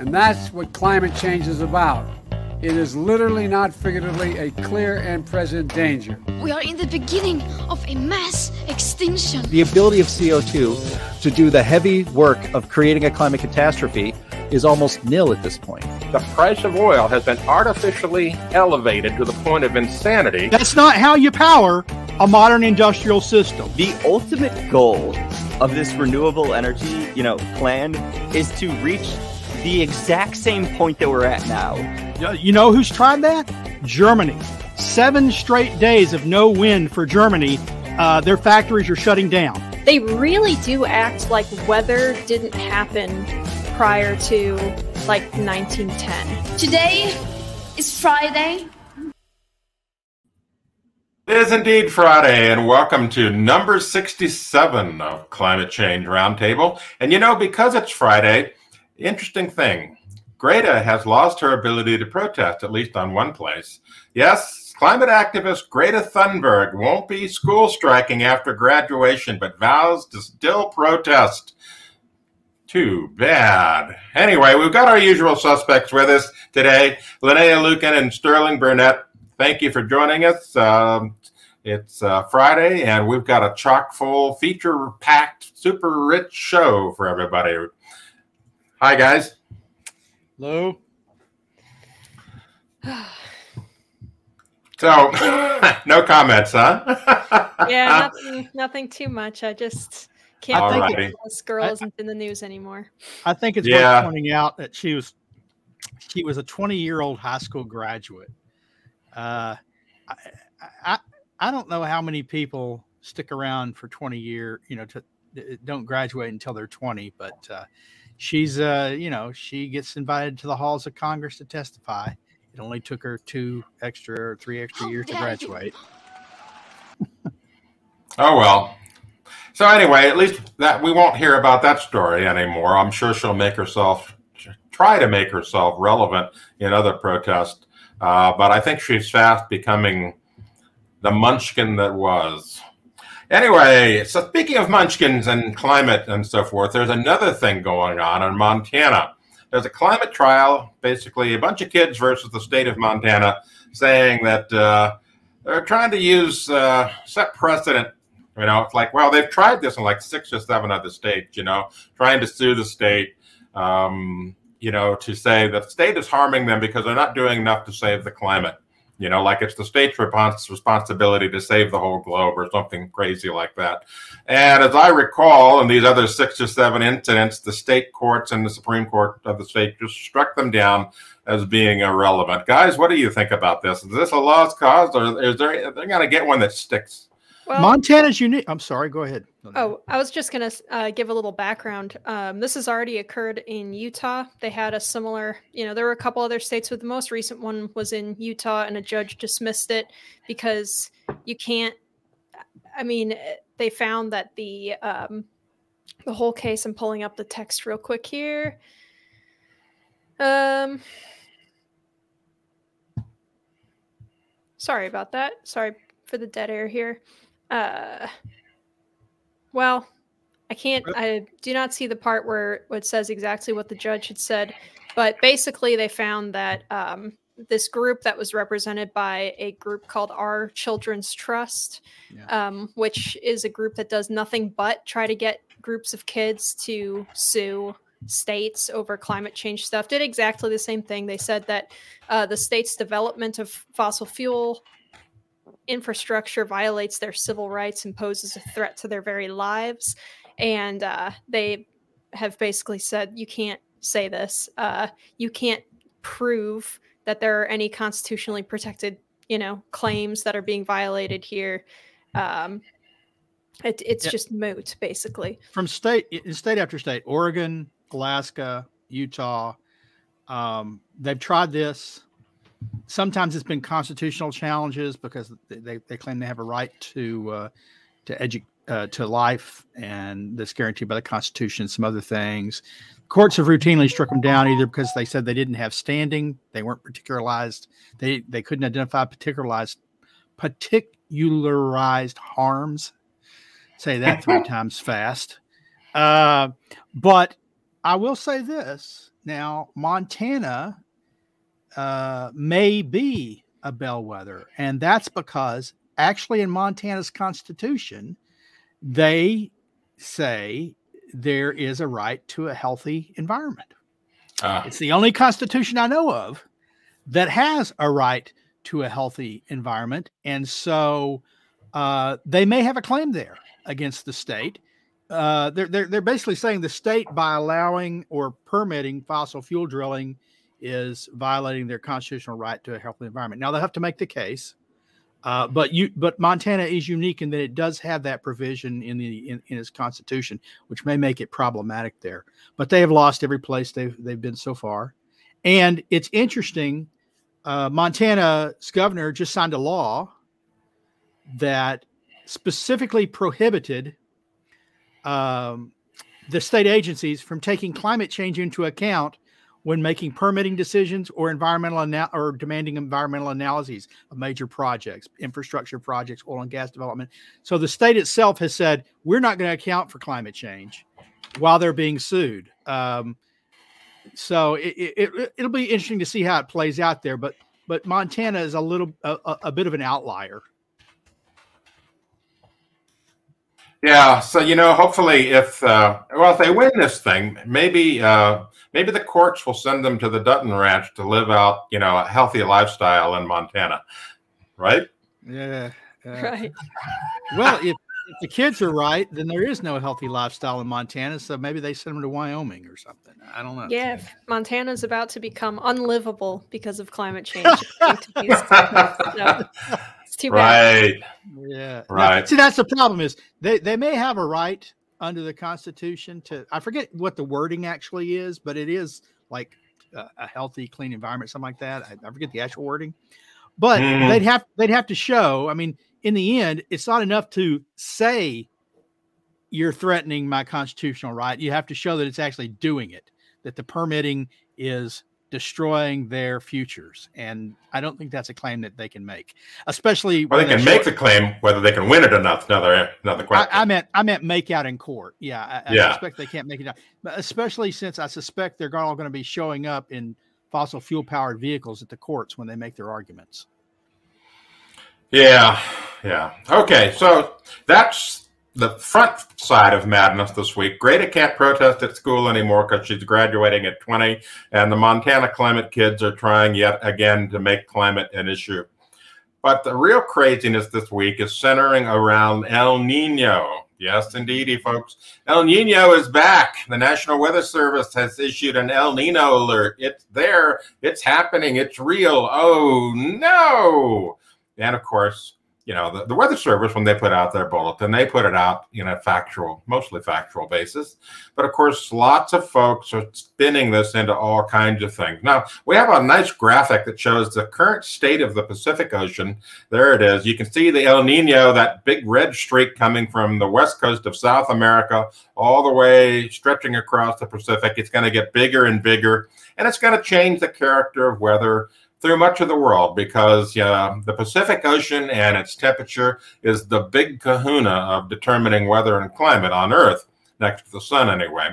And that's what climate change is about. It is literally, not figuratively, a clear and present danger. We are in the beginning of a mass extinction. The ability of CO2 to do the heavy work of creating a climate catastrophe is almost nil at this point. The price of oil has been artificially elevated to the point of insanity. That's not how you power a modern industrial system. The ultimate goal of this renewable energy, you know, plan is to reach the exact same point that we're at now. You know who's tried that? Germany. Seven straight days of no wind for Germany. Uh, their factories are shutting down. They really do act like weather didn't happen prior to like 1910. Today is Friday. It is indeed Friday, and welcome to number 67 of Climate Change Roundtable. And you know, because it's Friday, interesting thing Greta has lost her ability to protest, at least on one place. Yes, climate activist Greta Thunberg won't be school striking after graduation, but vows to still protest. Too bad. Anyway, we've got our usual suspects with us today Linnea Lueken and Sterling Burnett. Thank you for joining us. Um, it's uh, Friday, and we've got a chock full, feature packed, super rich show for everybody. Hi, guys. Hello. So, no comments, huh? yeah, nothing, nothing too much. I just can't All think righty. of this girl isn't in the news anymore. I think it's Yeah. worth pointing out that she was she was a 20 year old high school graduate. Uh, I, I I don't know how many people stick around for 20 year, you know, to don't graduate until they're 20, but uh, she's uh, you know, she gets invited to the halls of Congress to testify. It only took her two extra or three extra How years to graduate. Oh well. So anyway, at least that we won't hear about that story anymore. I'm sure she'll make herself try to make herself relevant in other protests, uh, but I think she's fast becoming the munchkin that was. Anyway, so speaking of munchkins and climate and so forth, there's another thing going on in Montana. There's a climate trial, basically a bunch of kids versus the state of Montana, saying that uh, they're trying to use uh, set precedent. You know, it's like, well, they've tried this in like six or seven other states. You know, trying to sue the state. Um, you know, to say the state is harming them because they're not doing enough to save the climate. You know, like it's the state's respons- responsibility to save the whole globe or something crazy like that. And as I recall, in these other six or seven incidents, the state courts and the Supreme Court of the state just struck them down as being irrelevant. Guys, what do you think about this? Is this a lost cause, or is there they're going to get one that sticks? Well, Montana's unique. I'm sorry, go ahead. Oh, I was just going to uh, give a little background. Um, this has already occurred in Utah. They had a similar, you know, there were a couple other states, but the most recent one was in Utah, and a judge dismissed it because you can't. I mean, eh, they found that the um, the whole case. I'm pulling up the text real quick here. Um, sorry about that. Sorry for the dead air here. Uh, well, I can't. I do not see the part where it says exactly what the judge had said, but basically they found that um, this group that was represented by a group called Our Children's Trust, um, which is a group that does nothing but try to get groups of kids to sue states over climate change stuff, did exactly the same thing. They said that uh, the state's development of fossil fuel infrastructure violates their civil rights and poses a threat to their very lives. And uh, they have basically said, you can't say this. Uh, you can't prove that there are any constitutionally protected, you know, claims that are being violated here. Um, it, it's Yeah. just moot, basically. from state state after state oregon alaska utah um, they've tried this sometimes it's been constitutional challenges because they, they, claim they have a right to uh, to edu- uh, to life and that's guaranteed by the constitution some other things. Courts have routinely struck them down either because they said they didn't have standing they weren't particularized they they couldn't identify particularized particularized harms. Say that three times fast. Uh, but I will say this. Now Montana uh, may be a bellwether, and that's because actually in Montana's constitution, they say there is a right to a healthy environment. Ah. It's the only constitution I know of that has a right to a healthy environment. And so uh, they may have a claim there against the state. Uh, they're, they're, they're basically saying the state, by allowing or permitting fossil fuel drilling, is violating their constitutional right to a healthy environment. Now, they have to make the case. Uh, but you, but Montana is unique in that it does have that provision in the in, in its constitution, which may make it problematic there. But they have lost every place they've they've been so far, and it's interesting. Uh, Montana's governor just signed a law that specifically prohibited um, the state agencies from taking climate change into account when making permitting decisions or environmental ana- or demanding environmental analyses of major projects, infrastructure projects, oil and gas development. So the state itself has said we're not going to account for climate change while they're being sued. Um, so it, it, it, will be interesting to see how it plays out there. But but Montana is a little a- a bit of an outlier. Yeah, so you know, hopefully, if uh, well, if they win this thing, maybe uh, maybe the courts will send them to the Dutton Ranch to live out, you know, a healthy lifestyle in Montana, right? Yeah. Right. Well, if, if the kids are right, then there is no healthy lifestyle in Montana. So maybe they send them to Wyoming or something. I don't know. Yeah, if Montana's about to become unlivable because of climate change. it's going to be so, it's too bad. Right. Yeah. Now, Right. see, that's the problem is they, they may have a right under the Constitution to, I forget what the wording actually is, but it is like a, a healthy, clean environment, something like that. I, I forget the actual wording, but Mhm. they'd have, they'd have to show, I mean, in the end, it's not enough to say you're threatening my constitutional right. You have to show that it's actually doing it, that the permitting is destroying their futures. And I don't think that's a claim that they can make, especially Well, they can make the claim whether they can win it or not. Another another I, question. I meant I meant make out in court. Yeah, I, I Yeah. suspect they can't make it out, but especially since I suspect they're all going to be showing up in fossil fuel powered vehicles at the courts when they make their arguments. Yeah, yeah. Okay, so that's the front side of madness this week. Greta can't protest at school anymore because she's graduating at 20, and the Montana climate kids are trying yet again to make climate an issue. But the real craziness this week is centering around El Nino. Yes, indeedy, folks. El Nino is back. The National Weather Service has issued an El Nino alert. It's there. It's happening. It's real. Oh, no. And of course, you know, the, the Weather Service, when they put out their bulletin, they put it out in a factual, mostly factual basis. But of course, lots of folks are spinning this into all kinds of things. Now, we have a nice graphic that shows the current state of the Pacific Ocean. There it is. You can see the El Nino, that big red streak coming from the west coast of South America all the way stretching across the Pacific. It's going to get bigger and bigger, and it's going to change the character of weather through much of the world because uh, the Pacific Ocean and its temperature is the big kahuna of determining weather and climate on Earth, next to the sun, anyway.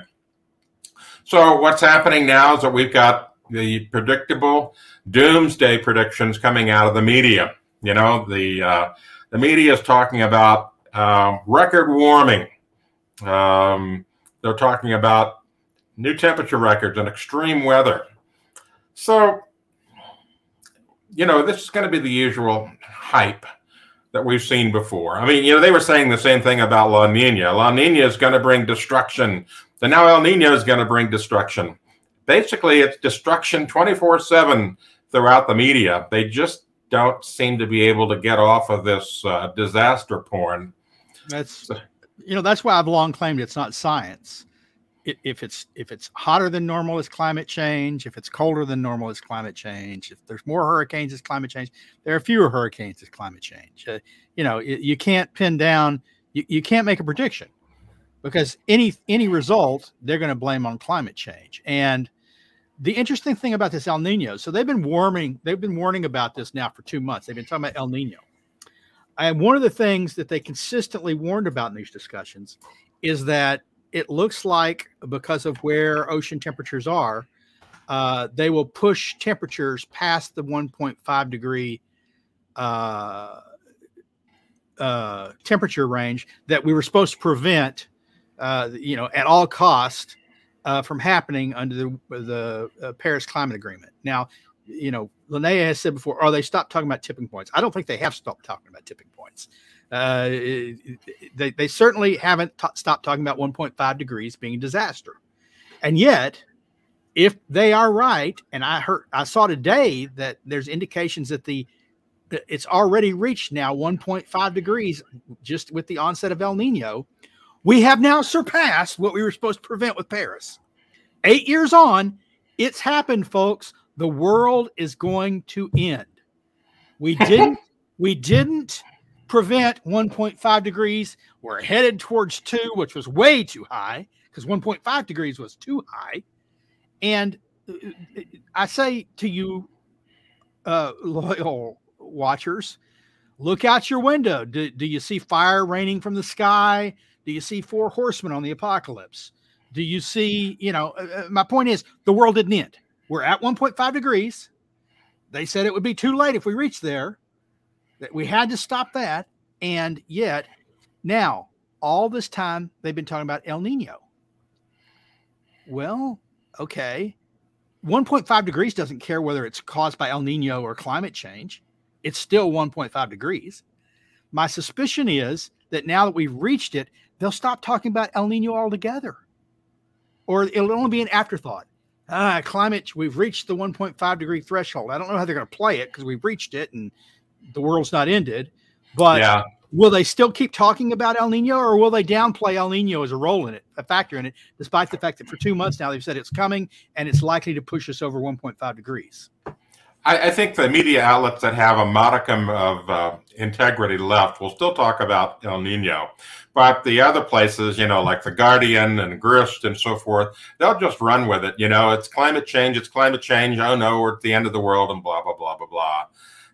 So, what's happening now is that we've got the predictable doomsday predictions coming out of the media. You know, the uh, the media is talking about um, record warming. Um, they're talking about new temperature records and extreme weather. So, you know, this is going to be the usual hype that we've seen before. I mean, you know, they were saying the same thing about La Nina. La Nina is going to bring destruction. So now El Nino is going to bring destruction. Basically, it's destruction 24 7 throughout the media. They just don't seem to be able to get off of this uh, disaster porn. That's you know that's why I've long claimed it's not science. If it's if it's hotter than normal, it's climate change. If it's colder than normal, it's climate change. If there's more hurricanes, it's climate change. There are fewer hurricanes, it's climate change. Uh, you know, you can't pin down. You, you can't make a prediction because any any result they're going to blame on climate change. And the interesting thing about this El Nino, so they've been warming, they've been warning about this now for two months. They've been talking about El Nino. And one of the things that they consistently warned about in these discussions is that it looks like because of where ocean temperatures are, uh, they will push temperatures past the 1.5 degree uh, uh, temperature range that we were supposed to prevent, uh, you know, at all cost uh, from happening under the the uh, Paris Climate Agreement. Now, you know, Linnea has said before, oh, they stopped talking about tipping points. I don't think they have stopped talking about tipping points. Uh, they, they certainly haven't t- stopped talking about 1.5 degrees being a disaster. And yet, if they are right, and I heard, I saw today that there's indications that the it's already reached now 1.5 degrees just with the onset of El Nino. We have now surpassed what we were supposed to prevent with Paris. Eight years on, it's happened, folks. The world is going to end. We didn't, we didn't prevent 1.5 degrees. We're headed towards two, which was way too high because 1.5 degrees was too high. And uh, I say to you, uh, loyal watchers, look out your window. Do, do you see fire raining from the sky? Do you see four horsemen on the apocalypse? Do you see, you know, uh, uh my point is the world didn't end. We're at 1.5 degrees. They said it would be too late if we reached there, that we had to stop that. And yet, now, all this time, they've been talking about El Nino. Well, okay. 1.5 degrees doesn't care whether it's caused by El Nino or climate change it's still 1.5 degrees. My suspicion is that now that we've reached it, they'll stop talking about El Nino altogether, or it'll only be an afterthought. Ah, climate, we've reached the 1.5 degree threshold. I don't know how they're going to play it because we've reached it and the world's not ended. But yeah. will they still keep talking about El Nino or will they downplay El Nino as a role in it, a factor in it, despite the fact that for two months now they've said it's coming and it's likely to push us over 1.5 degrees? I, I, think the media outlets that have a modicum of uh, integrity left will still talk about El Nino. But the other places, you know, like The Guardian and Grist and so forth, they'll just run with it. You know, it's climate change, it's climate change. Oh no, we're at the end of the world and blah, blah, blah, blah, blah.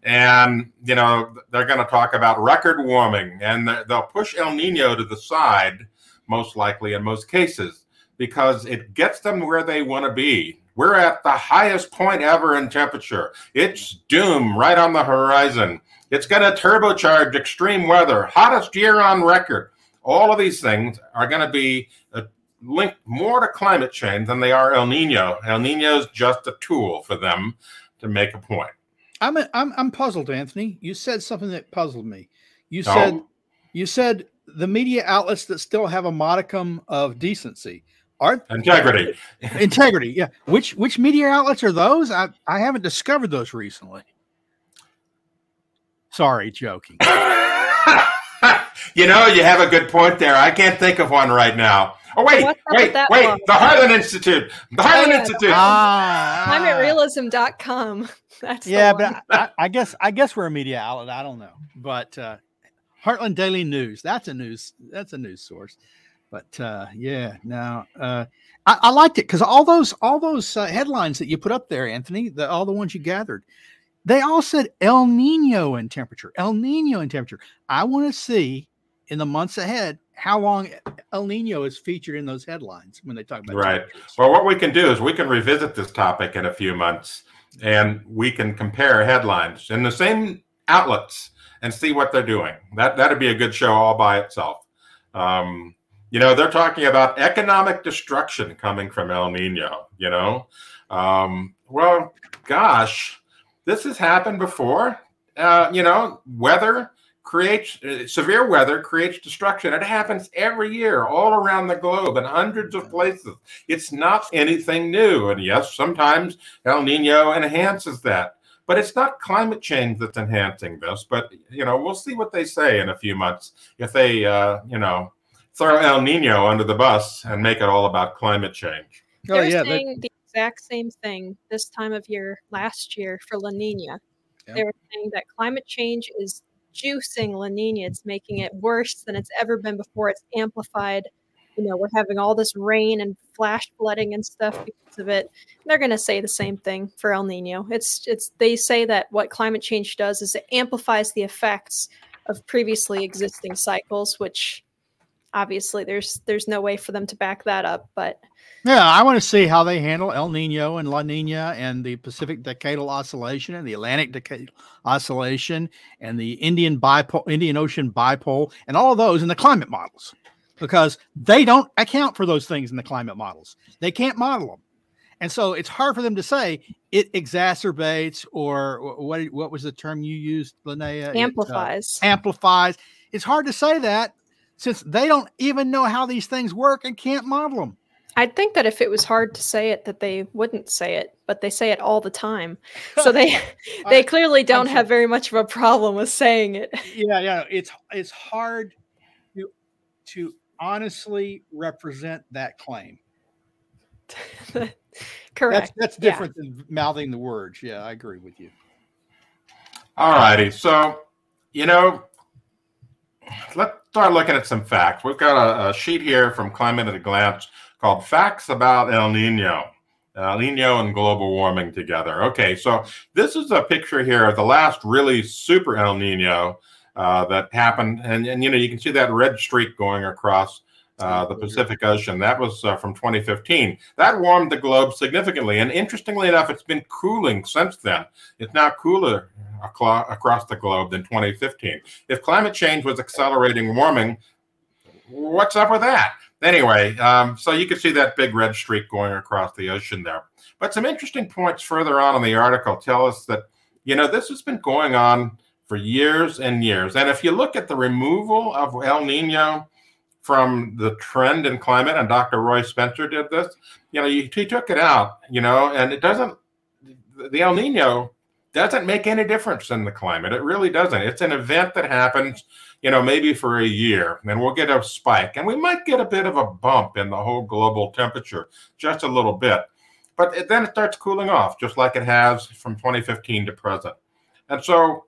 And, you know, they're going to talk about record warming and they'll push El Nino to the side, most likely in most cases, because it gets them where they want to be we're at the highest point ever in temperature. It's doom right on the horizon. It's going to turbocharge extreme weather, hottest year on record. All of these things are going to be uh, linked more to climate change than they are El Nino. El Nino is just a tool for them to make a point. I'm a, I'm I'm puzzled, Anthony. You said something that puzzled me. You oh. said oh. you said the media outlets that still have a modicum of decency. Are integrity. integrity, yeah. Which which media outlets are those? I, I haven't discovered those recently. Sorry, joking. you know, you have a good point there. I can't think of one right now. Oh wait, wait, wait! One? The Heartland Institute. The Heartland oh, yeah. Institute. Ah, ClimateRealism.com. That's yeah, but I, I, guess I guess we're a media outlet. I don't know, but uh, Heartland Daily News. That's a news. That's a news source. But uh, yeah, now uh, I, I, liked it because all those all those uh, headlines that you put up there, Anthony, the, all the ones you gathered, they all said El Nino in temperature, El Nino in temperature. I want to see in the months ahead how long El Nino is featured in those headlines when they talk about it. right. Well, what we can do is we can revisit this topic in a few months, and we can compare headlines in the same outlets and see what they're doing. That that'd be a good show all by itself. Um, you know, they're talking about economic destruction coming from El Nino, you know. Um, well, gosh, this has happened before. Uh, you know, weather creates uh, severe weather creates destruction. It happens every year all around the globe in hundreds of places. It's not anything new. And yes, sometimes El Nino enhances that. But it's not climate change that's enhancing this. But you know, we'll see what they say in a few months if they, uh, you know, throw El Nino under the bus and make it all about climate change. Oh, They're yeah, saying the exact same thing this time of year last year for La Nina. Yeah. They were saying that climate change is juicing La Nina. It's making it worse than it's ever been before. It's amplified. You know, we're having all this rain and flash flooding and stuff because of it. they're going to say the same thing for El Nino. It's it's they say that what climate change does is it amplifies the effects of previously existing cycles, which obviously there's there's no way for them to back that up. But Yeah, I want to see how they handle El Nino and La Nina and the Pacific Decadal Oscillation and the Atlantic Decadal Oscillation and the Indian dipole, Indian Ocean dipole, and all of those in the climate models, because they don't account for those things in the climate models. They can't model them, and so it's hard for them to say it exacerbates or what what was the term you used, Linnea? It, uh, amplifies. amplifies. It's hard to say that since they don't even know how these things work and can't model them. I'd think that if it was hard to say it, that they wouldn't say it, but they say it all the time. So they they I- clearly don't sure. have very much of a problem with saying it. yeah yeah it's it's hard to to honestly represent that claim Correct. that's that's Yeah. different than mouthing the words yeah i agree with you All righty. So, you know, let's start looking at some facts. We've got a, a sheet here from Climate at a Glance called Facts About El Nino. El Nino and global warming together. Okay, so this is a picture here of the last really super El Nino uh, that happened. And, and, you know, you can see that red streak going across uh, the Pacific Ocean. That was uh, from 2015. That warmed the globe significantly. And interestingly enough, it's been cooling since then. It's now cooler aclo- across the globe than 2015. If climate change was accelerating warming, what's up with that? Anyway, um, so you can see that big red streak going across the ocean there. But some interesting points further on in the article tell us that, you know, this has been going on for years and years. And if you look at the removal of El Nino from the trend in climate, and Dr. Roy Spencer did this, you know, he, he took it out, you know, and it doesn't, the El Nino doesn't make any difference in the climate. It really doesn't. It's an event that happens, you know, maybe for a year, and we'll get a spike, and we might get a bit of a bump in the whole global temperature, just a little bit. But it, then it starts cooling off, just like it has from 2015 to present. And so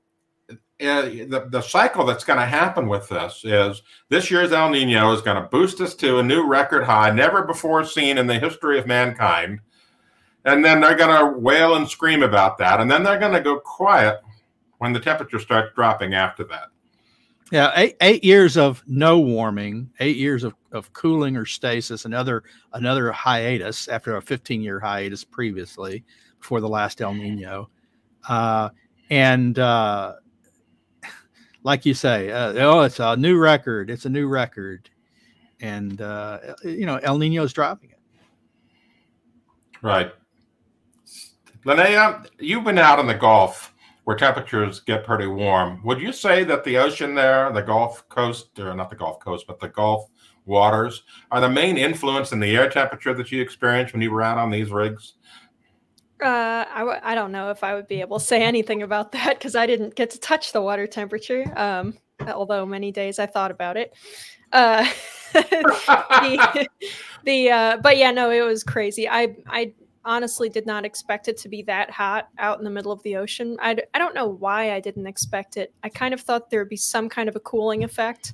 uh, the, the cycle that's going to happen with this is this year's El Nino is going to boost us to a new record high, never before seen in the history of mankind and then they're going to wail and scream about that and then they're going to go quiet when the temperature starts dropping after that yeah eight, eight years of no warming eight years of, of cooling or stasis another another hiatus after a 15 year hiatus previously before the last el nino. Uh, and uh, like you say uh, oh it's a new record it's a new record. And uh, you know el Nino is dropping it. Right. Linnea, you've been out in the gulf where temperatures get pretty warm would you say that the ocean there the gulf coast or not the gulf coast but the gulf waters are the main influence in the air temperature that you experienced when you were out on these rigs Uh, I, w- I don't know if I would be able to say anything about that because I didn't get to touch the water temperature. Um, although many days I thought about it. Uh, the, the uh, but yeah, no, it was crazy. I I honestly did not expect it to be that hot out in the middle of the ocean. I, d- I don't know why I didn't expect it. I kind of thought there would be some kind of a cooling effect.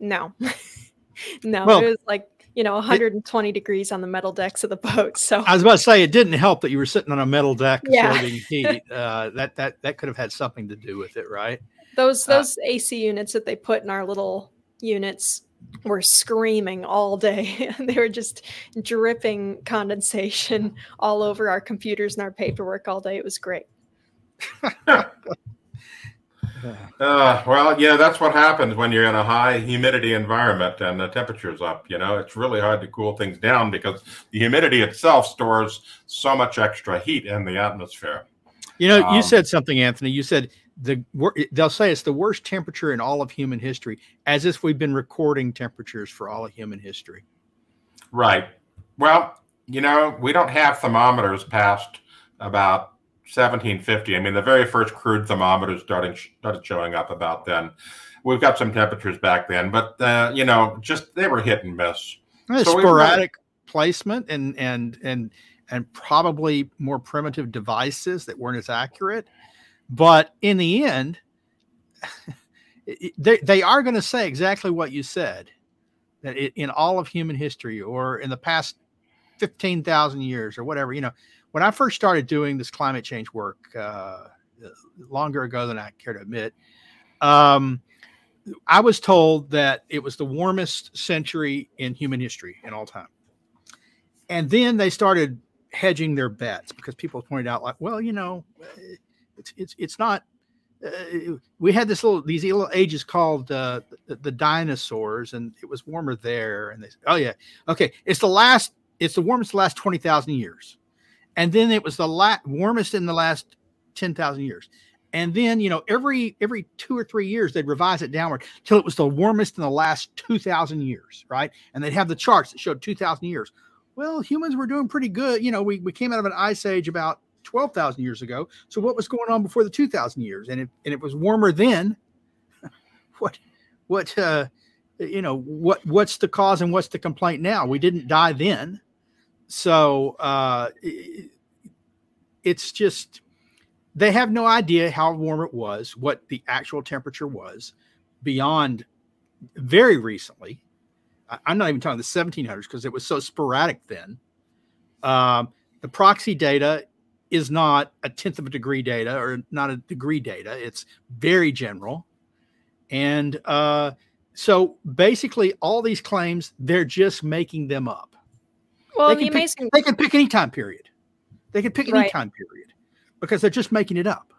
No, no, Well, it was like you know 120 degrees on the metal decks of the boat. So i was about to say it didn't help that you were sitting on a metal deck Yeah. absorbing heat uh, that that that could have had something to do with it right Those Uh, those AC units that they put in our little units were screaming all day. they were just dripping condensation all over our computers and our paperwork all day. It was great. Uh, well, yeah, that's what happens when you're in a high humidity environment and the temperature's up. You know, it's really hard to cool things down because the humidity itself stores so much extra heat in the atmosphere. You know, you Um, said something, Anthony. You said the they'll say it's the worst temperature in all of human history, as if we've been recording temperatures for all of human history. Right. Well, you know, we don't have thermometers past about 1750. I mean, the very first crude thermometers starting started showing up about then. We've got some temperatures back then, but uh, you know, just they were hit and miss. So we sporadic placement and and and and probably more primitive devices that weren't as accurate. But in the end, they they are going to say exactly what you said that in all of human history or in the past 15,000 years or whatever, you know, when I first started doing this climate change work uh, longer ago than I care to admit, um, I was told that it was the warmest century in human history in all time. And then they started hedging their bets because people pointed out, like, well, you know, it's it's it's not. Uh, we had this little these little ages called uh, the, the dinosaurs, and it was warmer there. And they, said, oh yeah, okay, it's the last, it's the warmest the last twenty thousand years, and then it was the la- warmest in the last ten thousand years, and then you know every every two or three years they'd revise it downward till it was the warmest in the last two thousand years, right? And they'd have the charts that showed two thousand years. Well, humans were doing pretty good. You know, we, we came out of an ice age about 12,000 years ago. So what was going on before the 2000 years? And it, and it was warmer then. what, what, uh, you know, what, what's the cause and what's the complaint now? We didn't die then. So, uh, it, it's just, they have no idea how warm it was, what the actual temperature was beyond very recently. I'm not even talking the 1700s because it was so sporadic then. Um, the proxy data is not a tenth of a degree data or not a degree data. It's very general. And uh, so basically, all these claims, they're just making them up. Well, they the can amazing pick, they can pick any time period. They can pick any Right. time period because they're just making it up.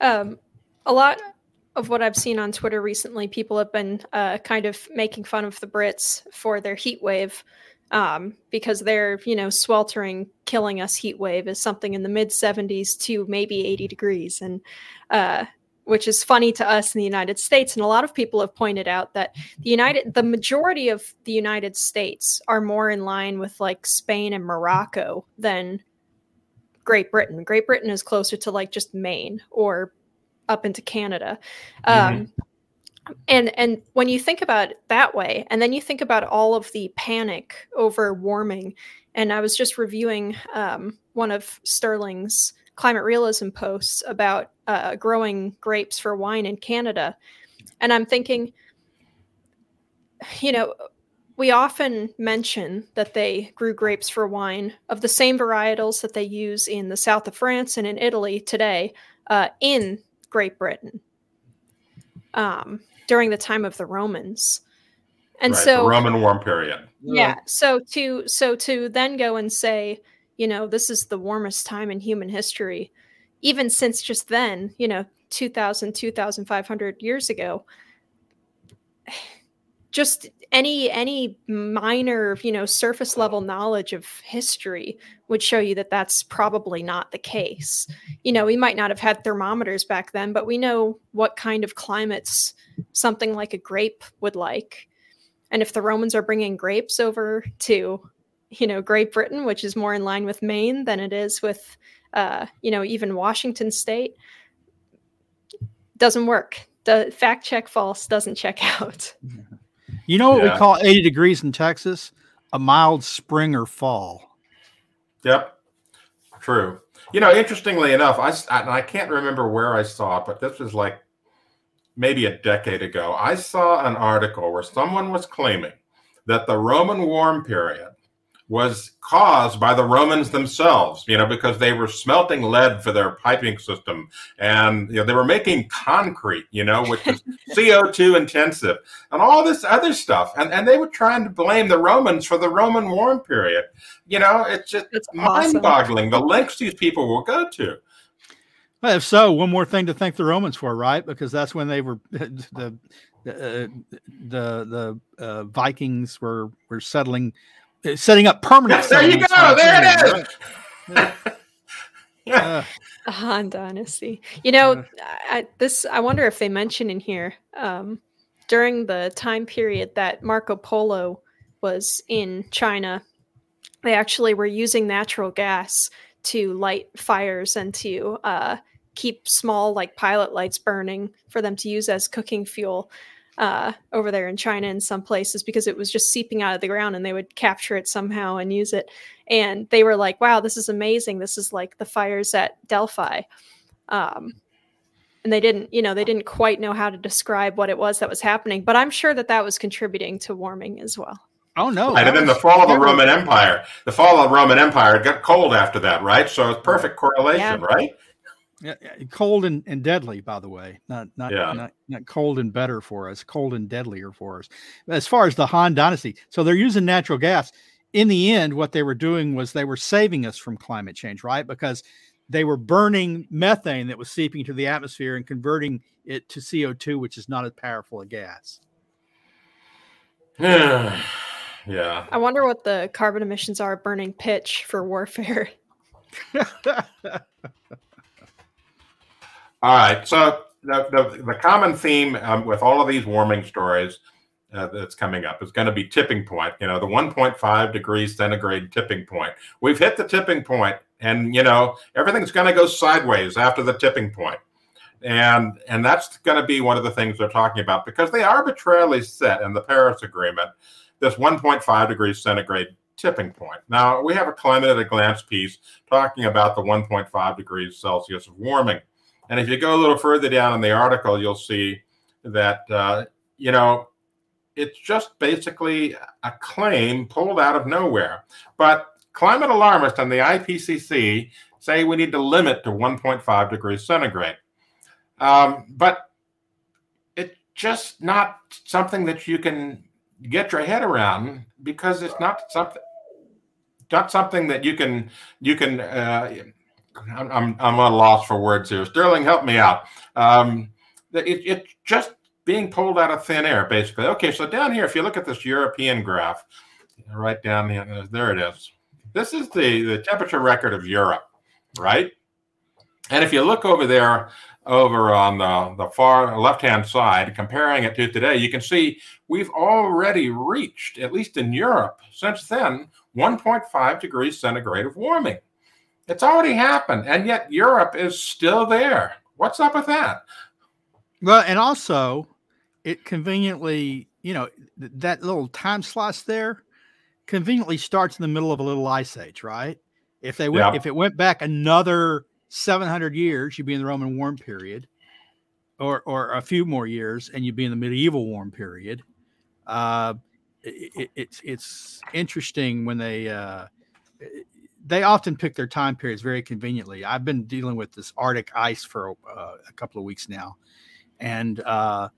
um, a lot of what I've seen on Twitter recently, people have been uh, kind of making fun of the Brits for their heat wave um, because their, you know, sweltering, killing us heat wave is something in the mid 70s to maybe 80 degrees, and uh, which is funny to us in the United States. And a lot of people have pointed out that the United, the majority of the United States are more in line with like Spain and Morocco than Great Britain. Great Britain is closer to like just Maine or up into Canada. Um, and and when you think about it that way, and then you think about all of the panic over warming, and I was just reviewing um, one of Sterling's climate realism posts about uh, growing grapes for wine in Canada, and I'm thinking, you know, we often mention that they grew grapes for wine of the same varietals that they use in the south of France and in Italy today uh, in Great Britain. Um, during the time of the Romans. And right, so the Roman warm period. yeah so to so to then go and say you know this is the warmest time in human history even since just then you know 2000 2500 years ago just any any minor you know surface level knowledge of history would show you that that's probably not the case you know we might not have had thermometers back then but we know what kind of climates something like a grape would like and if the Romans are bringing grapes over to, you know, Great Britain, which is more in line with Maine than it is with, uh, you know, even Washington State, doesn't work. The fact check false doesn't check out. You know what Yeah. we call 80 degrees in Texas? A mild spring or fall. Yep, true. You know, interestingly enough, I, and I can't remember where I saw it, but this was like maybe a decade ago. I saw an article where someone was claiming that the Roman warm period was caused by the Romans themselves, you know, because they were smelting lead for their piping system and you know they were making concrete, you know, which is CO2 intensive and all this other stuff. And and they were trying to blame the Romans for the Roman warm period. You know, it's just awesome. mind-boggling the lengths these people will go to. Well, if so, one more thing to thank the Romans for, right? Because that's when they were the the uh, the, the uh, Vikings were were settling, uh, setting up permanent. There you go. There it Canada, is. right? yeah. Uh, The Han Dynasty. You know, Uh. I, this I wonder if they mention in here um, during the time period that Marco Polo was in China, they actually were using natural gas to light fires and to uh, keep small like pilot lights burning for them to use as cooking fuel uh, over there in China in some places because it was just seeping out of the ground and they would capture it somehow and use it. And they were like, wow, this is amazing. This is like the fires at Delphi. Um, and they didn't, you know, they didn't quite know how to describe what it was that was happening, but I'm sure that that was contributing to warming as well. Oh no! Right, and then the fall of the Roman Empire. The fall of the Roman Empire it got cold after that, right? So it's perfect correlation, Yeah. right? Yeah, yeah, cold and, and deadly, by the way. Not not, Yeah. not not cold and better for us, cold and deadlier for us. As far as the Han Dynasty, so they're using natural gas. In the end, what they were doing was they were saving us from climate change, right? Because they were burning methane that was seeping into the atmosphere and converting it to CO2, which is not as powerful a gas. yeah. I wonder what the carbon emissions are burning pitch for warfare. All right. So the, the, the common theme um, with all of these warming stories uh, that's coming up is going to be tipping point. You know, the 1.5 degrees centigrade tipping point. We've hit the tipping point, and you know everything's going to go sideways after the tipping point. And and that's going to be one of the things they're talking about because they arbitrarily set in the Paris Agreement this 1.5 degrees centigrade tipping point. Now we have a climate at a glance piece talking about the 1.5 degrees Celsius of warming. And if you go a little further down in the article, you'll see that, uh, you know, it's just basically a claim pulled out of nowhere. But climate alarmists and the IPCC say we need to limit to 1.5 degrees centigrade. Um, but it's just not something that you can get your head around because it's not something not something that you can you can uh, I'm, I'm at a loss for words here. Sterling, help me out. Um, it, it's just being pulled out of thin air, basically. Okay, so down here, if you look at this European graph, right down here, there it is. This is the the temperature record of Europe, right? And if you look over there, over on the, the far left hand side, comparing it to today, you can see we've already reached, at least in Europe, since then, 1.5 degrees centigrade of warming. It's already happened, and yet Europe is still there. What's up with that? Well, and also it conveniently, you know, th- that little time slice there conveniently starts in the middle of a little ice age, right? If they went, Yeah. if it went back another 700 years, you'd be in the Roman warm period, or or a few more years, and you'd be in the medieval warm period. Uh, it, it, it's it's interesting when they uh, they often pick their time periods very conveniently. I've been dealing with this Arctic ice for uh, a couple of weeks now, and uh,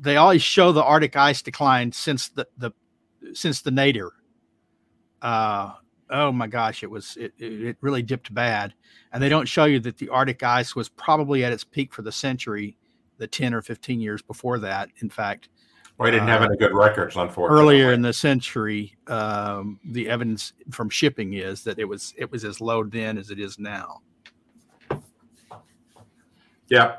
they always show the Arctic ice decline since the the since the nadir. Uh, oh my gosh, it was it, it really dipped bad, and they don't show you that the Arctic ice was probably at its peak for the century, the ten or fifteen years before that. In fact, We didn't have Uh, any good records, unfortunately. earlier in the century, um, the evidence from shipping is that it was it was as low then as it is now. Yeah.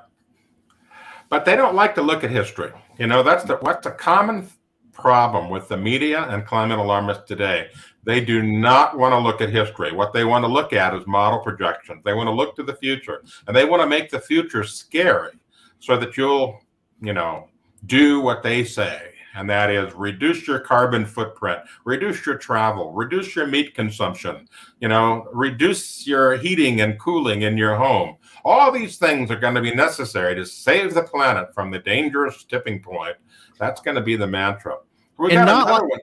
But they don't like to look at history. You know, that's the what's a common problem with the media and climate alarmists today. They do not want to look at history. What they want to look at is model projections. They want to look to the future and they want to make the future scary so that you'll, you know, do what they say. And that is reduce your carbon footprint, reduce your travel, reduce your meat consumption, you know, reduce your heating and cooling in your home. All these things are going to be necessary to save the planet from the dangerous tipping point. That's going to be the mantra. We And not like-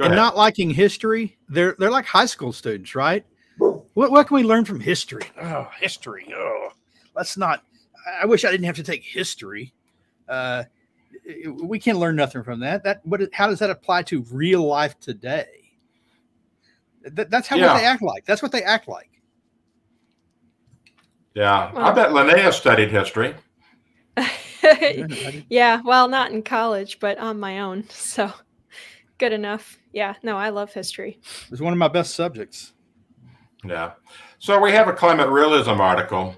and not liking history, they're they're like high school students, right? What what can we learn from history? Oh, history. Oh, let's not. I wish I didn't have to take history. Uh, we can learn nothing from that. That what? How does that apply to real life today? That, that's how what they act like. That's what they act like. yeah, I bet Linnea studied history. yeah, well, not in college, but on my own. So good enough. Yeah, no, I love history. It's one of my best subjects. Yeah. So we have a climate realism article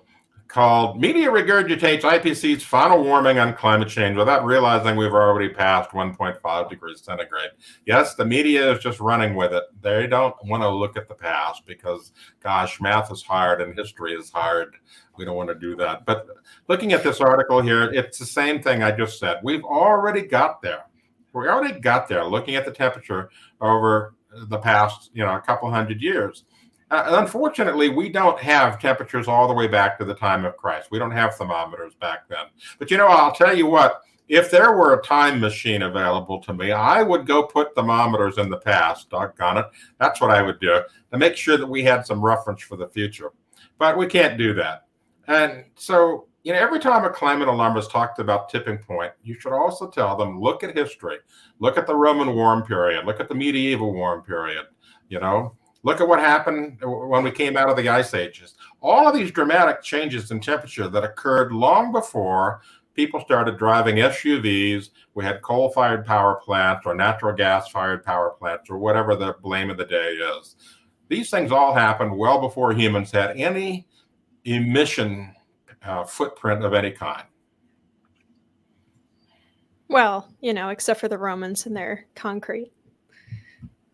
called Media Regurgitates IPCC's Final Warning on Climate Change Without Realizing We've Already Passed 1.5 Degrees Centigrade. Yes, the media is just running with it. They don't want to look at the past because, gosh, math is hard and history is hard. We don't want to do that. But looking at this article here, it's the same thing I just said. We've already got there. We already got there looking at the temperature over the past, you know, a couple hundred years. Uh, unfortunately, we don't have temperatures all the way back to the time of Christ. We don't have thermometers back then. But you know, I'll tell you what, if there were a time machine available to me, I would go put thermometers in the past, doggone it. That's what I would do to make sure that we had some reference for the future. But we can't do that. And so, you know, every time a climate alarmist talked about tipping point, you should also tell them look at history, look at the Roman warm period, look at the medieval warm period, you know, look at what happened when we came out of the ice ages. All of these dramatic changes in temperature that occurred long before people started driving SUVs. We had coal fired power plants or natural gas fired power plants or whatever the blame of the day is. These things all happened well before humans had any emission uh, footprint of any kind. Well, you know, except for the Romans and their concrete.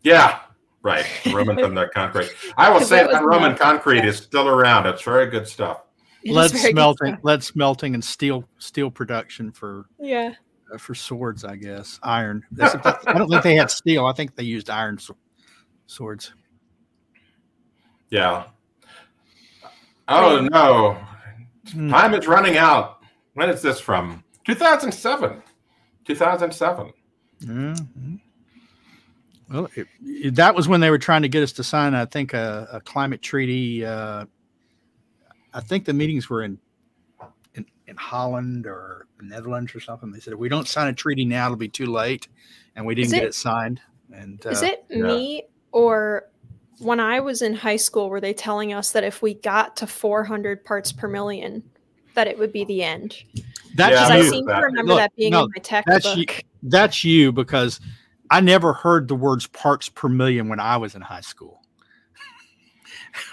Yeah, right. Roman and their concrete. I will say that, that Roman concrete is still around. It's very good stuff. lead smelting, lead smelting, and steel steel production for yeah uh, for swords. I guess iron. I don't think they had steel. I think they used iron swords. Yeah. Oh no, hmm. time is running out. When is this from? 2007. 2007. Mm-hmm. Well, it, it, that was when they were trying to get us to sign, I think, a, a climate treaty. Uh, I think the meetings were in, in, in Holland or Netherlands or something. They said if we don't sign a treaty now, it'll be too late, and we didn't it, get it signed. And is uh, it yeah. me or when I was in high school, were they telling us that if we got to 400 parts per million, that it would be the end? That's yeah, I seem to remember Look, that being no, in my textbook. That's you, that's you because I never heard the words parts per million when I was in high school.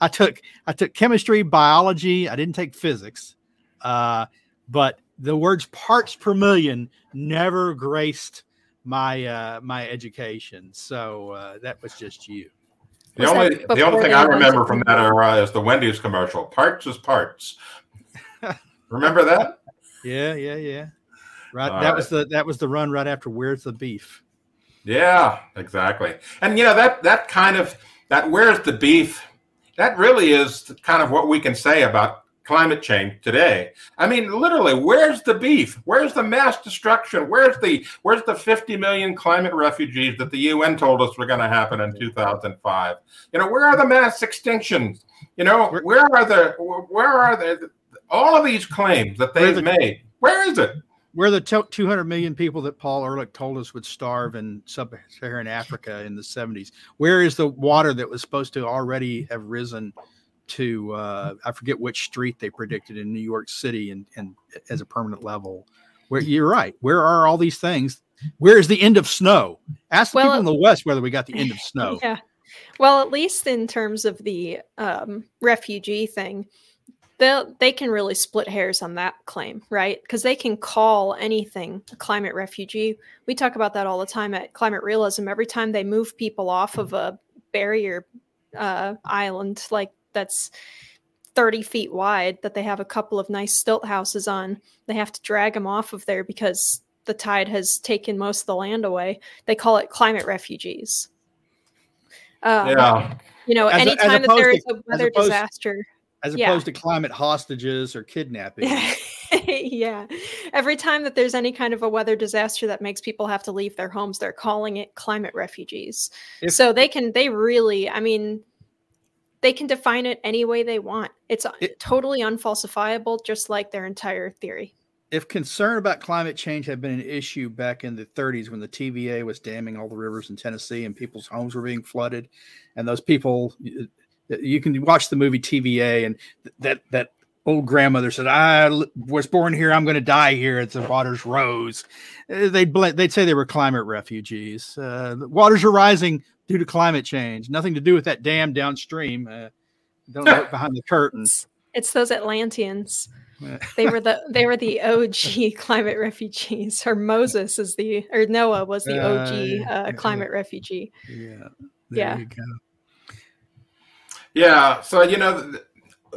I took I took chemistry, biology. I didn't take physics, uh, but the words parts per million never graced my uh, my education. So uh, that was just you. The was only the only thing I remember from that era is the Wendy's commercial. Parts is parts. remember that? Yeah, yeah, yeah. Right. All that right. was the that was the run right after Where's the Beef? Yeah, exactly. And you know that that kind of that Where's the Beef? That really is kind of what we can say about climate change today. I mean, literally, where's the beef? Where's the mass destruction? Where's the where's the 50 million climate refugees that the UN told us were going to happen in 2005? You know, where are the mass extinctions? You know, where are the where are the all of these claims that they've the, made? Where is it? Where the 200 million people that Paul Ehrlich told us would starve in sub-Saharan Africa in the 70s? Where is the water that was supposed to already have risen to uh, I forget which street they predicted in New York City and, and as a permanent level. Where you're right. Where are all these things? Where is the end of snow? Ask well, people in the West whether we got the end of snow. Yeah. Well, at least in terms of the um, refugee thing, they they can really split hairs on that claim, right? Because they can call anything a climate refugee. We talk about that all the time at Climate Realism. Every time they move people off of a barrier uh, island like that's 30 feet wide that they have a couple of nice stilt houses on. They have to drag them off of there because the tide has taken most of the land away. They call it climate refugees. Um, yeah. You know, as anytime a, that there is a weather opposed, disaster. As opposed yeah. to climate hostages or kidnapping. yeah. Every time that there's any kind of a weather disaster that makes people have to leave their homes, they're calling it climate refugees. If, so they can, they really, I mean, they can define it any way they want. It's uh, it, totally unfalsifiable, just like their entire theory. If concern about climate change had been an issue back in the 30s when the TVA was damming all the rivers in Tennessee and people's homes were being flooded, and those people, you can watch the movie TVA, and that that old grandmother said, "I was born here. I'm going to die here." It's the waters rose. Uh, they'd they'd say they were climate refugees. Uh, the waters are rising due to climate change. Nothing to do with that dam downstream. Uh, don't look behind the curtains. It's those Atlanteans. they were the they were the OG climate refugees, or Moses is the or Noah was the OG uh, uh, climate refugee. Yeah. yeah. Yeah. So you know,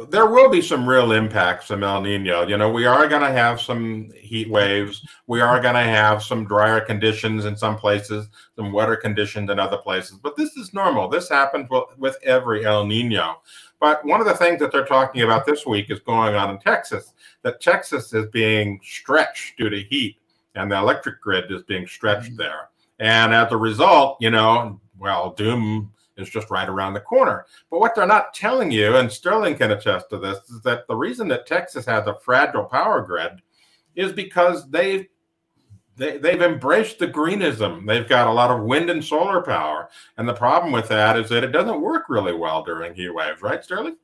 there will be some real impacts from El Nino. You know, we are going to have some heat waves. We are going to have some drier conditions in some places, some wetter conditions in other places. But this is normal. This happens with every El Nino. But one of the things that they're talking about this week is going on in Texas, that Texas is being stretched due to heat and the electric grid is being stretched mm-hmm. there. And as a result, you know, well, doom is just right around the corner. But what they're not telling you, and Sterling can attest to this, is that the reason that Texas has a fragile power grid is because they've they, they've embraced the greenism. They've got a lot of wind and solar power. And the problem with that is that it doesn't work really well during heat waves, right, Sterling?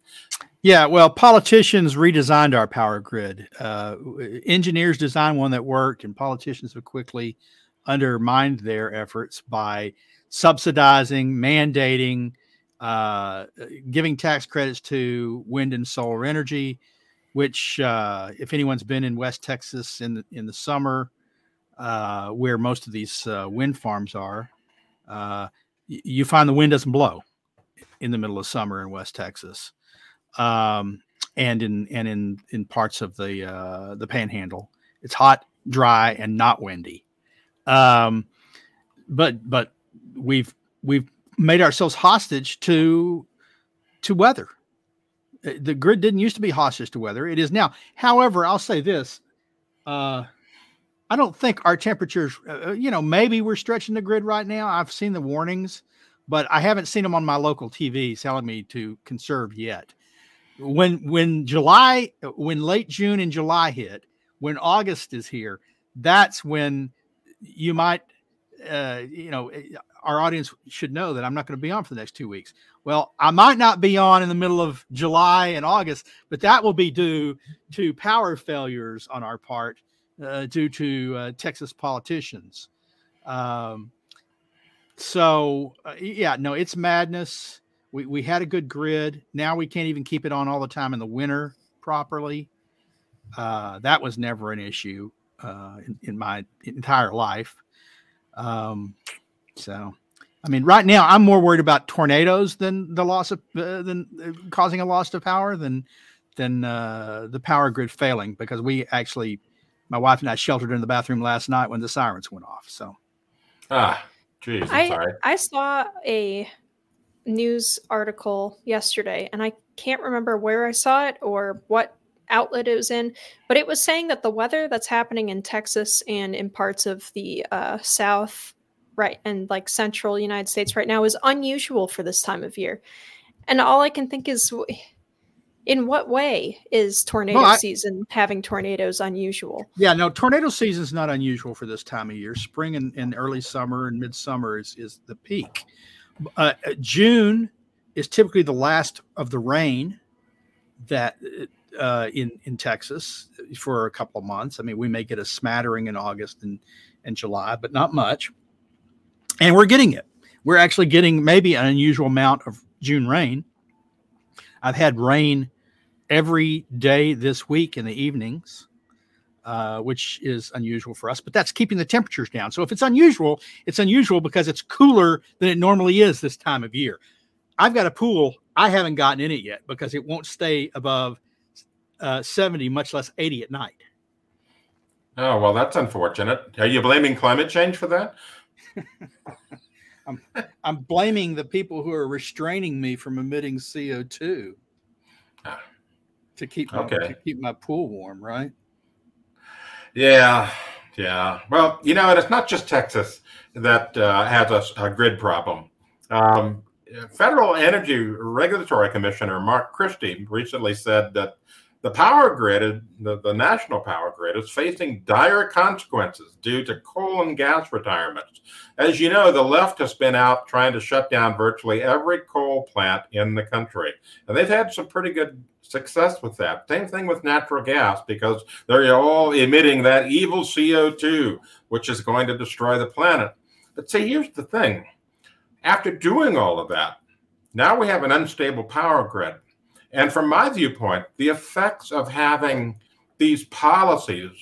Yeah, well, politicians redesigned our power grid. Uh, engineers designed one that worked, and politicians have quickly undermined their efforts by subsidizing, mandating, uh, giving tax credits to wind and solar energy, which, uh, if anyone's been in West Texas in the, in the summer, uh, where most of these uh, wind farms are, uh, you find the wind doesn't blow in the middle of summer in West Texas, um, and in and in in parts of the uh, the Panhandle. It's hot, dry, and not windy. Um, but but we've we've made ourselves hostage to to weather. Uh, the grid didn't used to be hostage to weather; it is now. However, I'll say this. Uh, I don't think our temperatures, uh, uh, you know, maybe we're stretching the grid right now. I've seen the warnings, but I haven't seen them on my local TV telling me to conserve yet. When when July, when late June and July hit, when August is here, that's when you might, uh, you know, our audience should know that I'm not going to be on for the next two weeks. Well, I might not be on in the middle of July and August, but that will be due to power failures on our part uh, due to uh, Texas politicians. Um, so uh, yeah, no, it's madness. We we had a good grid. Now we can't even keep it on all the time in the winter properly. Uh, that was never an issue uh, in, in, my entire life. Um, so, I mean, right now I'm more worried about tornadoes than the loss of uh, than uh, causing a loss of power than than uh, the power grid failing because we actually my wife and I sheltered in the bathroom last night when the sirens went off. So, ah, geez, I sorry. I saw a news article yesterday, and I can't remember where I saw it or what outlet it was in, but it was saying that the weather that's happening in Texas and in parts of the uh, South, right, and like central United States right now is unusual for this time of year. And all I can think is in what way is tornado well, I, season having tornadoes unusual? Yeah, no, tornado season is not unusual for this time of year. Spring and, and early summer and midsummer is, is the peak. Uh, uh June is typically the last of the rain that uh, in in Texas for a couple of months. I mean, we may get a smattering in August and and July, but not much. And we're getting it. We're actually getting maybe an unusual amount of June rain. I've had rain every day this week in the evenings, uh, which is unusual for us, but that's keeping the temperatures down. So if it's unusual, it's unusual because it's cooler than it normally is this time of year. I've got a pool. I haven't gotten in it yet because it won't stay above uh, 70, much less 80 at night. Oh, well, that's unfortunate. Are you blaming climate change for that? I'm, I'm blaming the people who are restraining me from emitting CO2 to keep my, okay. to keep my pool warm, right? Yeah, yeah. Well, you know, and it's not just Texas that uh, has a, a, grid problem. Um, Federal Energy Regulatory Commissioner Mark Christie recently said that the power grid, the, the national power grid, is facing dire consequences due to coal and gas retirements. As you know, the left has been out trying to shut down virtually every coal plant in the country. And they've had some pretty good success with that. Same thing with natural gas because they're all emitting that evil CO2, which is going to destroy the planet. But see, here's the thing after doing all of that, now we have an unstable power grid and from my viewpoint, the effects of having these policies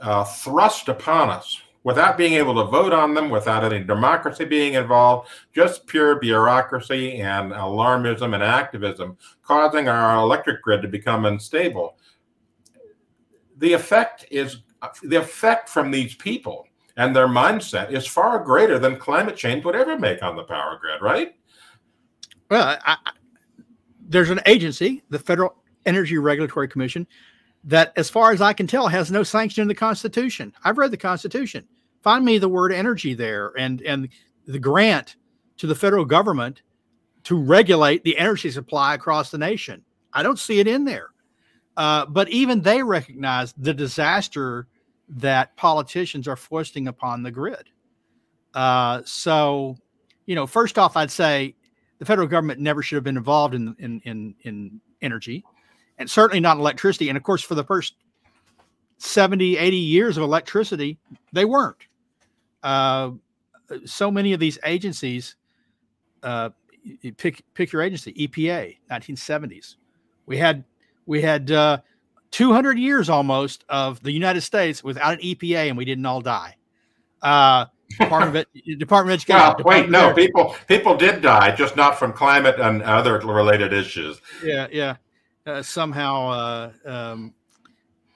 uh, thrust upon us without being able to vote on them, without any democracy being involved, just pure bureaucracy and alarmism and activism, causing our electric grid to become unstable. The effect is the effect from these people and their mindset is far greater than climate change would ever make on the power grid, right? Well, I, there's an agency, the Federal Energy Regulatory Commission, that, as far as I can tell, has no sanction in the Constitution. I've read the Constitution. Find me the word energy there, and and the grant to the federal government to regulate the energy supply across the nation. I don't see it in there. Uh, but even they recognize the disaster that politicians are foisting upon the grid. Uh, so, you know, first off, I'd say the federal government never should have been involved in in in, in energy, and certainly not electricity. And of course, for the first 70, 80 years of electricity, they weren't. Uh, so many of these agencies, uh, pick pick your agency, EPA, 1970s. We had we had uh, 200 years almost of the United States without an EPA, and we didn't all die. Department of Department of Education. Well, wait, no, people people did die, just not from climate and other related issues. Yeah, yeah. Uh, somehow, uh, um,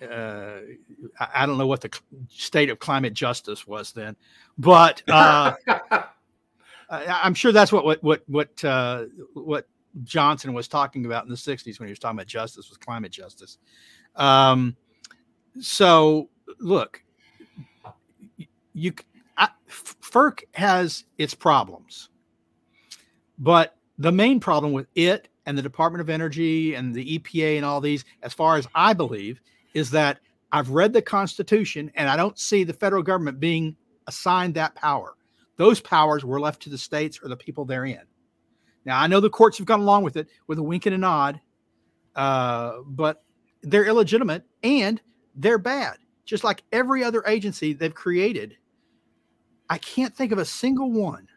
uh, I, I, don't know what the state of climate justice was then, but uh, I, am sure that's what what what what uh, what Johnson was talking about in the '60s when he was talking about justice was climate justice. Um, so, look, you FERC has its problems, but the main problem with it and the Department of Energy and the EPA and all these, as far as I believe, is that I've read the Constitution and I don't see the federal government being assigned that power. Those powers were left to the states or the people therein. Now I know the courts have gone along with it with a wink and a nod, uh, but they're illegitimate and they're bad, just like every other agency they've created I can't think of a single one,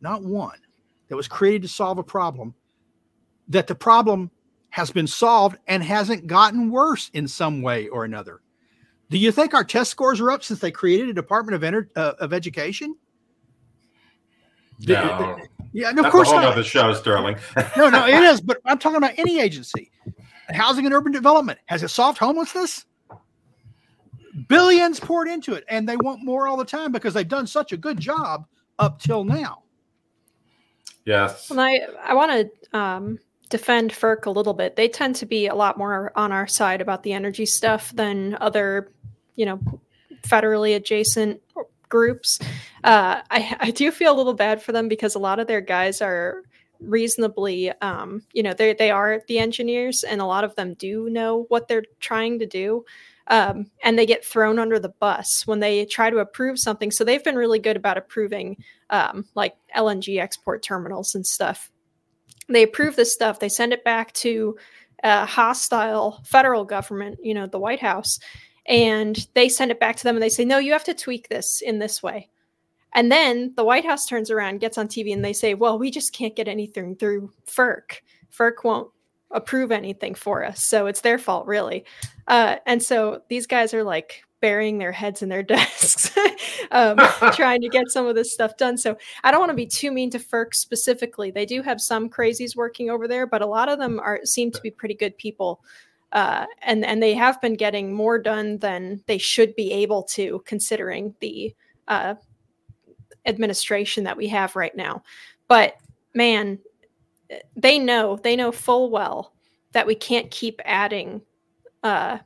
not one, that was created to solve a problem that the problem has been solved and hasn't gotten worse in some way or another. Do you think our test scores are up since they created a Department of Ener- uh, of Education? No. Yeah, no, of course a whole not. other show, Sterling. no, no, it is. But I'm talking about any agency. Housing and urban development has it solved homelessness? Billions poured into it and they want more all the time because they've done such a good job up till now. Yes. And i i want to um, defend FERC a little bit. They tend to be a lot more on our side about the energy stuff than other you know federally adjacent groups. Uh, I, I do feel a little bad for them because a lot of their guys are reasonably um, you know they they are the engineers and a lot of them do know what they're trying to do um, and they get thrown under the bus when they try to approve something. So they've been really good about approving um, like LNG export terminals and stuff. They approve this stuff, they send it back to a hostile federal government, you know, the White House, and they send it back to them and they say, no, you have to tweak this in this way. And then the White House turns around, gets on TV, and they say, well, we just can't get anything through FERC. FERC won't approve anything for us. So it's their fault, really. Uh, and so these guys are like burying their heads in their desks, um, trying to get some of this stuff done. So I don't want to be too mean to FERC specifically. They do have some crazies working over there, but a lot of them are seem to be pretty good people. Uh, and and they have been getting more done than they should be able to, considering the uh, administration that we have right now. But man, they know they know full well that we can't keep adding uh,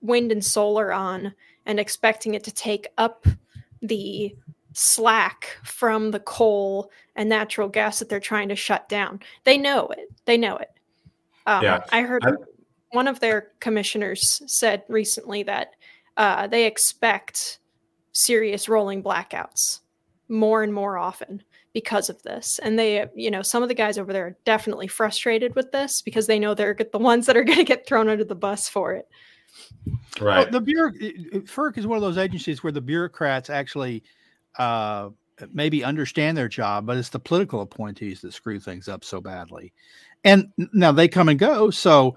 wind and solar on and expecting it to take up the slack from the coal and natural gas that they're trying to shut down. They know it. They know it. Um, yeah. I heard I, one of their commissioners said recently that uh, they expect serious rolling blackouts more and more often because of this. And they, you know, some of the guys over there are definitely frustrated with this because they know they're the ones that are going to get thrown under the bus for it. Right. Well, the bureau, FERC is one of those agencies where the bureaucrats actually uh, maybe understand their job, but it's the political appointees that screw things up so badly. And now they come and go. So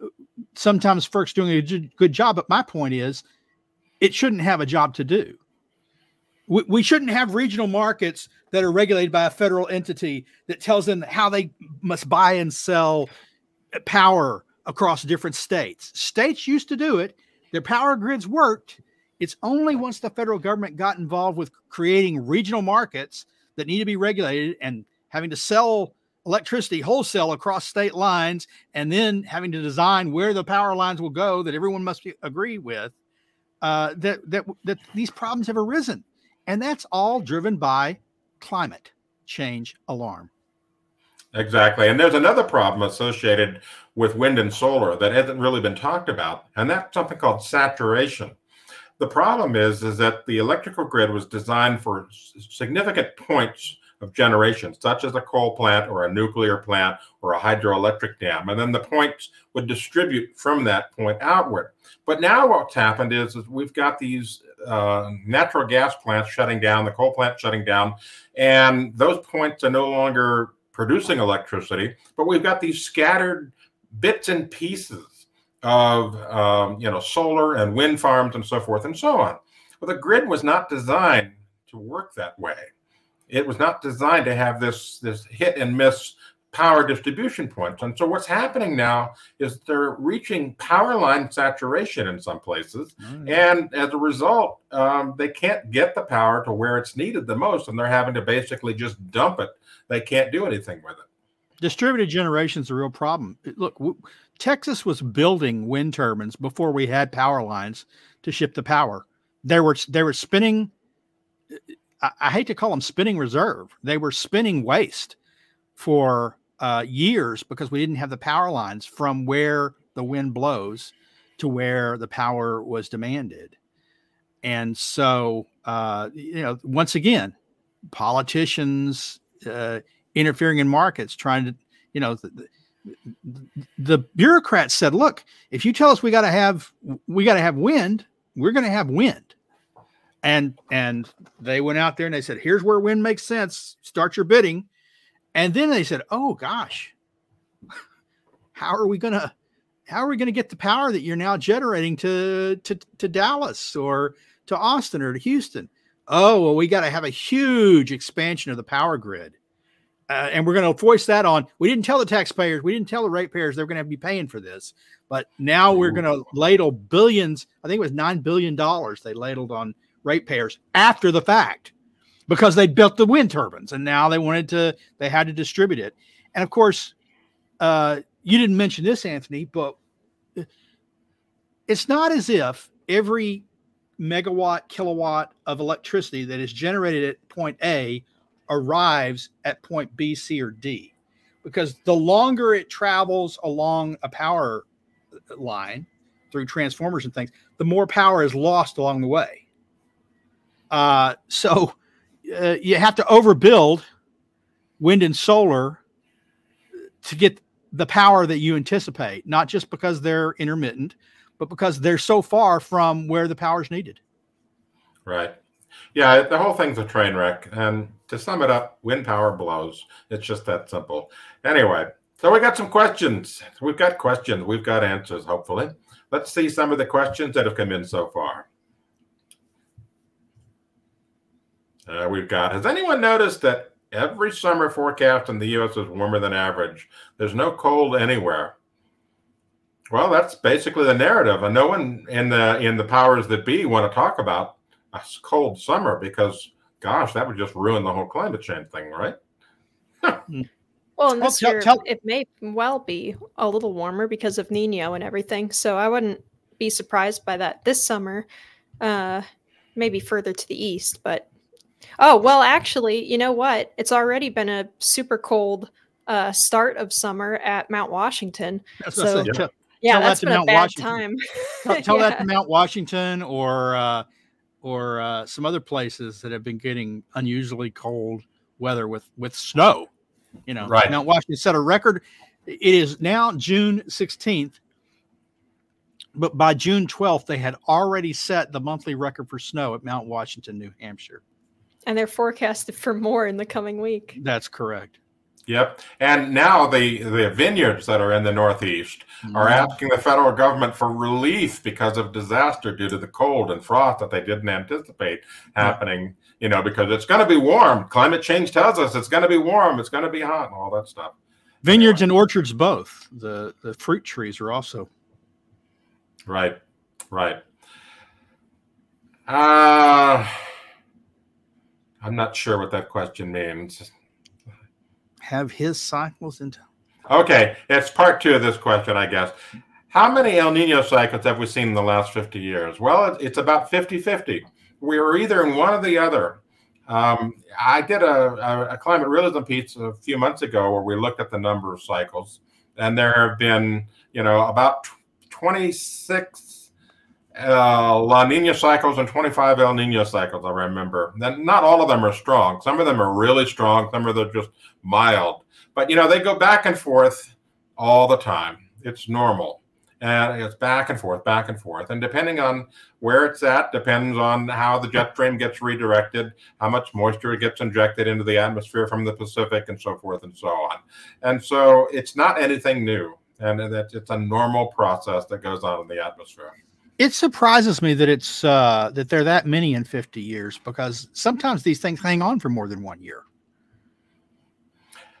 uh, sometimes FERC's doing a good job. But my point is, it shouldn't have a job to do we, we shouldn't have regional markets that are regulated by a federal entity that tells them how they must buy and sell power across different states. States used to do it, their power grids worked. It's only once the federal government got involved with creating regional markets that need to be regulated and having to sell electricity wholesale across state lines and then having to design where the power lines will go that everyone must be, agree with uh, that, that, that these problems have arisen. And that's all driven by climate change alarm. Exactly. And there's another problem associated with wind and solar that hasn't really been talked about, and that's something called saturation. The problem is, is that the electrical grid was designed for significant points of generation, such as a coal plant or a nuclear plant or a hydroelectric dam. And then the points would distribute from that point outward. But now what's happened is, is we've got these uh, natural gas plants shutting down, the coal plant shutting down, and those points are no longer producing electricity, but we've got these scattered bits and pieces of um, you know solar and wind farms and so forth and so on. Well, the grid was not designed to work that way. It was not designed to have this this hit and miss power distribution points. And so what's happening now is they're reaching power line saturation in some places. Mm. And as a result, um, they can't get the power to where it's needed the most. And they're having to basically just dump it. They can't do anything with it. Distributed generation is a real problem. Look, w- Texas was building wind turbines before we had power lines to ship the power. They were they were spinning I, I hate to call them spinning reserve. They were spinning waste for uh, years because we didn't have the power lines from where the wind blows to where the power was demanded. And so, uh, you know, once again, politicians uh, interfering in markets, trying to, you know, the, the, the bureaucrats said, "Look, if you tell us we got to have we got to have wind, we're going to have wind." And and they went out there and they said here's where wind makes sense. Start your bidding. And then they said oh gosh. How are we gonna how are we gonna get the power that you're now generating to to, to dallas or to austin or to houston? Oh well we got to have a huge expansion of the power grid uh, and we're going to voice that on. We didn't tell the taxpayers we didn't tell the ratepayers they're going to be paying for this but now we're going to ladle billions i think it was nine billion dollars they ladled on ratepayers after the fact because they built the wind turbines and now they wanted to they had to distribute it. And of course uh, you didn't mention this anthony but it's not as if every megawatt kilowatt of electricity that is generated at point a arrives at point b c or d. Because the longer it travels along a power line through transformers and things the more power is lost along the way uh, so uh, you have to overbuild wind and solar to get the power that you anticipate, not just because they're intermittent, but because they're so far from where the power is needed. Right. Yeah, the whole thing's a train wreck. And to sum it up, wind power blows. It's just that simple. Anyway, so we got some questions. We've got questions. We've got answers, hopefully. Let's see some of the questions that have come in so far. Uh, we've got. Has anyone noticed that every summer forecast in the U.S. is warmer than average? There's no cold anywhere. Well, that's basically the narrative, and no one in the in the powers that be want to talk about a cold summer because, gosh, that would just ruin the whole climate change thing, right? Hmm. well, and this well, tell, year tell. it may well be a little warmer because of Nino and everything. So I wouldn't be surprised by that this summer. Uh, maybe further to the east, but Oh, well, actually, you know what? It's already been a super cold uh, start of summer at Mount Washington. That's so, tell, yeah, tell that's that been Mount a bad Washington. time. tell, tell yeah. that to Mount Washington or uh, or uh, some other places that have been getting unusually cold weather with with snow. You know, right. Mount Washington set a record. It is now June 16th, but by June 12th, they had already set the monthly record for snow at Mount Washington, New Hampshire. And they're forecasted for more in the coming week. That's correct. Yep. And now the, the vineyards that are in the Northeast mm-hmm. are asking the federal government for relief because of disaster due to the cold and frost that they didn't anticipate happening, you know, because it's going to be warm. Climate change tells us it's going to be warm, it's going to be hot, and all that stuff. Vineyards and orchards both. The the fruit trees are also. Right. Right. Uh I'm not sure what that question means. Have his cycles into. Okay, it's part two of this question, I guess. How many El Nino cycles have we seen in the last 50 years? Well, it's about 50 50. We are either in one or the other. Um, I did a, a, a, climate realism piece a few months ago where we looked at the number of cycles, and there have been, you know, about 26 uh, La Nina cycles and 25 El Nino cycles, I remember. And not all of them are strong. Some of them are really strong, some of them are just mild. But, you know, they go back and forth all the time. It's normal and it's back and forth, back and forth. And depending on where it's at, depends on how the jet stream gets redirected, how much moisture gets injected into the atmosphere from the Pacific, and so forth and so on. And so it's not anything new, and it's a normal process that goes on in the atmosphere. It surprises me that it's uh, that there are that many in 50 years because sometimes these things hang on for more than one year.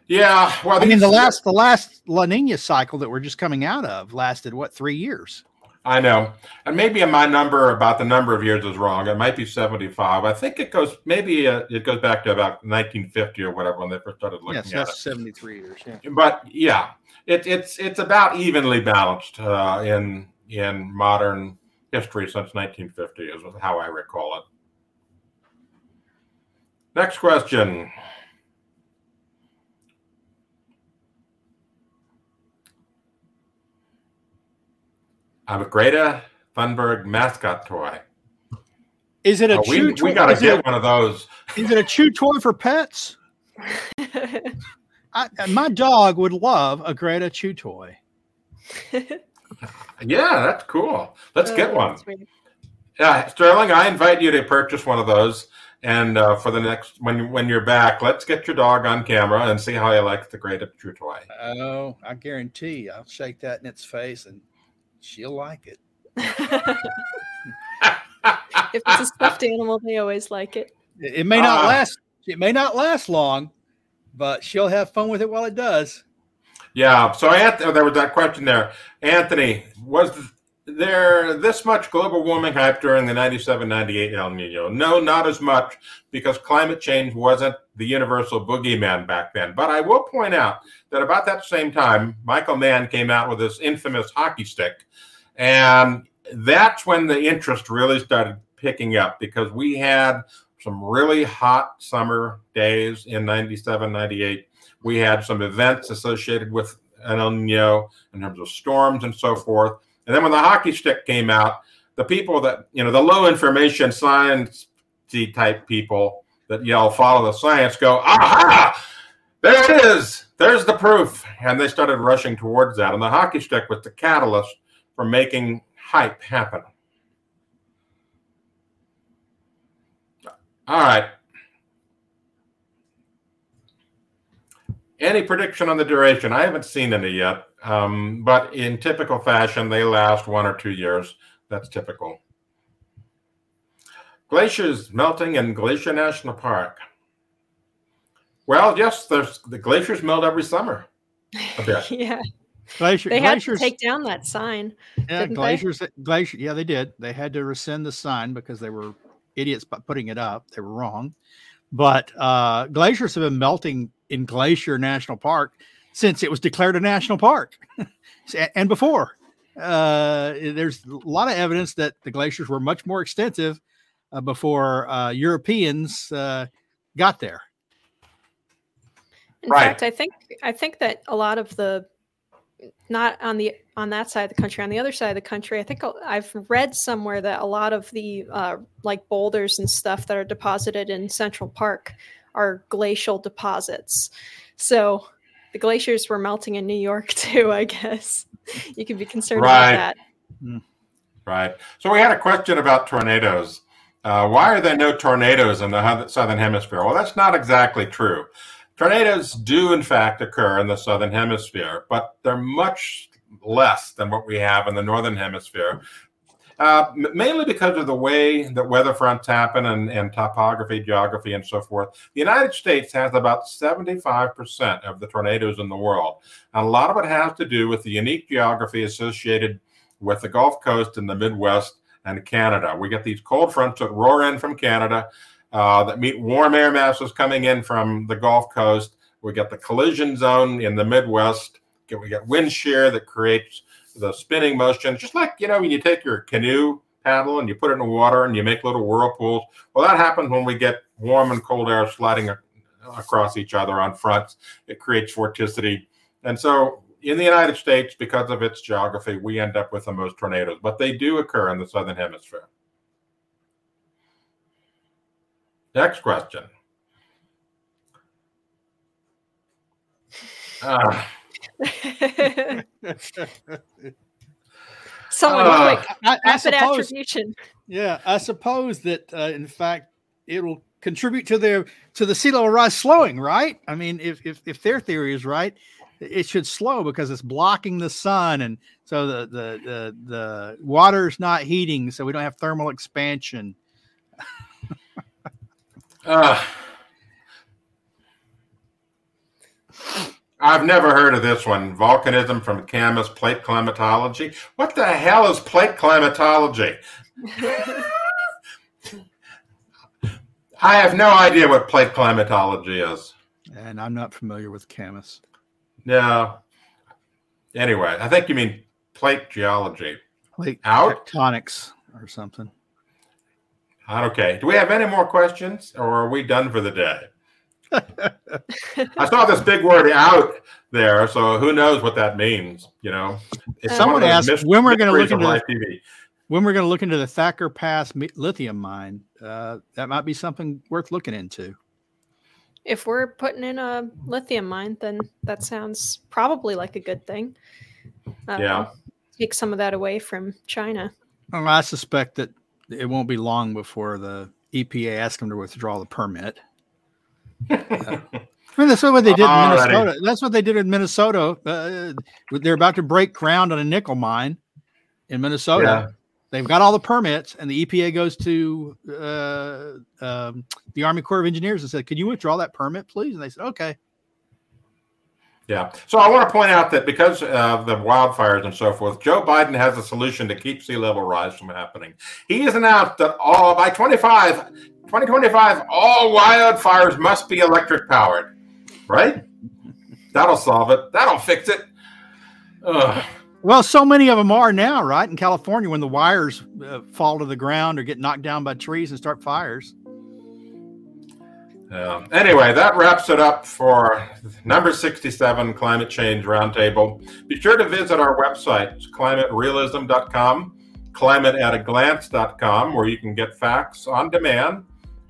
Yeah, well, I mean, the last the last La Nina cycle that we're just coming out of lasted what three years? I know, and maybe my number about the number of years is wrong. It might be seventy-five. I think it goes maybe uh, it goes back to about nineteen fifty or whatever when they first started looking yes, at that's seventy-three years. Yeah, but yeah, it, it's it's about evenly balanced uh, in in modern history since nineteen fifty is how I recall it. Next question. a Greta Thunberg mascot toy. Is it a oh, chew we, toy? We got to get a, one of those. Is it a chew toy for pets? I, my dog would love a Greta chew toy. yeah, that's cool. Let's oh, get one. Yeah, Sterling, I invite you to purchase one of those. And uh, for the next, when when you're back, let's get your dog on camera and see how he likes the great chew toy. Oh, I guarantee I'll shake that in its face and she'll like it. if it's a stuffed animal, they always like it. It may not uh, last. It may not last long, but she'll have fun with it while it does. Yeah. So Anthony, there was that question there. Anthony, was there this much global warming hype during the 97 98 El Nino? No, not as much because climate change wasn't the universal boogeyman back then. But I will point out that about that same time, Michael Mann came out with this infamous hockey stick. And that's when the interest really started picking up because we had some really hot summer days in 97, 98. We had some events associated with an El Nino in terms of storms and so forth. And then when the hockey stick came out, the people that, you know, the low information science type people that yell, follow the science, go, aha, there it is. There's the proof. And they started rushing towards that. And the hockey stick was the catalyst for making hype happen. All right. Any prediction on the duration? I haven't seen any yet. Um, but in typical fashion, they last one or two years. That's typical. Glaciers melting in Glacier National Park. Well, yes, there's the glaciers melt every summer. yeah. Glacier, they glaciers, had to take down that sign. Yeah, glaciers. They? Glacier. Yeah, they did. They had to rescind the sign because they were idiots by putting it up. They were wrong. But uh, glaciers have been melting in Glacier National Park since it was declared a national park and before. Uh, there's a lot of evidence that the glaciers were much more extensive uh, before uh, Europeans uh, got there. In right. fact, I think I think that a lot of the not on the on that side of the country on the other side of the country i think i've read somewhere that a lot of the uh, like boulders and stuff that are deposited in central park are glacial deposits so the glaciers were melting in New York too, I guess. You could be concerned right. about that. Hmm. Right. So we had a question about tornadoes. Uh, why are there no tornadoes in the southern hemisphere? Well, that's not exactly true. Tornadoes do, in fact, occur in the southern hemisphere, but they're much less than what we have in the northern hemisphere. Uh, mainly because of the way that weather fronts happen and, and topography, geography, and so forth. The United States has about 75% of the tornadoes in the world. And a lot of it has to do with the unique geography associated with the Gulf Coast and the Midwest and Canada. We get these cold fronts that roar in from Canada uh, that meet warm air masses coming in from the Gulf Coast. We get the collision zone in the Midwest. We get wind shear that creates the spinning motion, just like you know when you take your canoe paddle and you put it in the water and you make little whirlpools. Well, that happens when we get warm and cold air sliding across each other on fronts. It creates vorticity. And so in the United States, because of its geography, we end up with the most tornadoes, but they do occur in the southern hemisphere. Next question. Uh, Someone Uh, quick, I, I rapid suppose, attribution. yeah, I suppose that uh, in fact it will contribute to the to the sea level rise slowing, right? I mean, if if if their theory is right, it should slow because it's blocking the sun, and so the the the, the water's not heating, so we don't have thermal expansion. uh, I've never heard of this one. Volcanism from Camus plate climatology. What the hell is plate climatology? I have no idea what plate climatology is. And I'm not familiar with Camus. No. Anyway, I think you mean plate geology. Plate Out? tectonics or something. Okay. Do we have any more questions or are we done for the day? I saw this big word out there, so who knows what that means, you know? It's Someone one of those asked mys- when we're gonna look into live TV. When we're going to look into the Thacker Pass lithium mine, uh, that might be something worth looking into. If we're putting in a lithium mine, then that sounds probably like a good thing. Uh, Yeah. Take some of that away from China. Well, I suspect that it won't be long before the EPA asks them to withdraw the permit. I mean, that's what they did in. Minnesota. That's what they did in Minnesota. Uh, they're about to break ground on a nickel mine in Minnesota. Yeah. They've got all the permits, and the EPA goes to uh, um, the Army Corps of Engineers and said, "Can you withdraw that permit, please?" And they said, "Okay." Yeah. So I want to point out that because of the wildfires and so forth, Joe Biden has a solution to keep sea level rise from happening. He has announced that all by 25, 2025, all wildfires must be electric powered. Right? That'll solve it. That'll fix it. Ugh. Well, so many of them are now, right? In California, when the wires uh, fall to the ground or get knocked down by trees and start fires. Yeah. Anyway, that wraps it up for number 67 Climate Change Roundtable. Be sure to visit our website, climaterealism.com, climateataglance.com, where you can get facts on demand,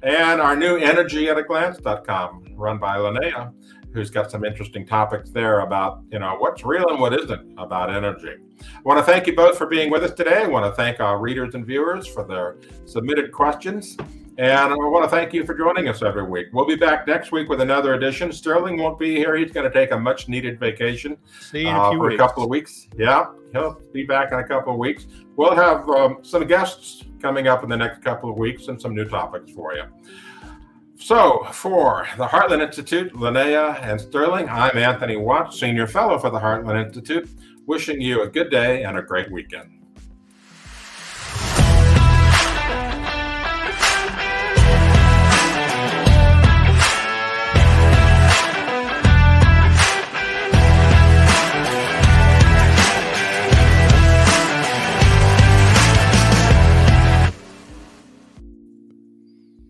and our new energyataglance.com, run by Linnea, who's got some interesting topics there about, you know, what's real and what isn't about energy. I want to thank you both for being with us today. I want to thank our readers and viewers for their submitted questions. And I want to thank you for joining us every week. We'll be back next week with another edition. Sterling won't be here. He's going to take a much needed vacation See you in a uh, few for weeks. a couple of weeks. Yeah, he'll be back in a couple of weeks. We'll have um, some guests coming up in the next couple of weeks and some new topics for you. So, for the Heartland Institute, Linnea and Sterling, I'm Anthony Watts, Senior Fellow for the Heartland Institute, wishing you a good day and a great weekend.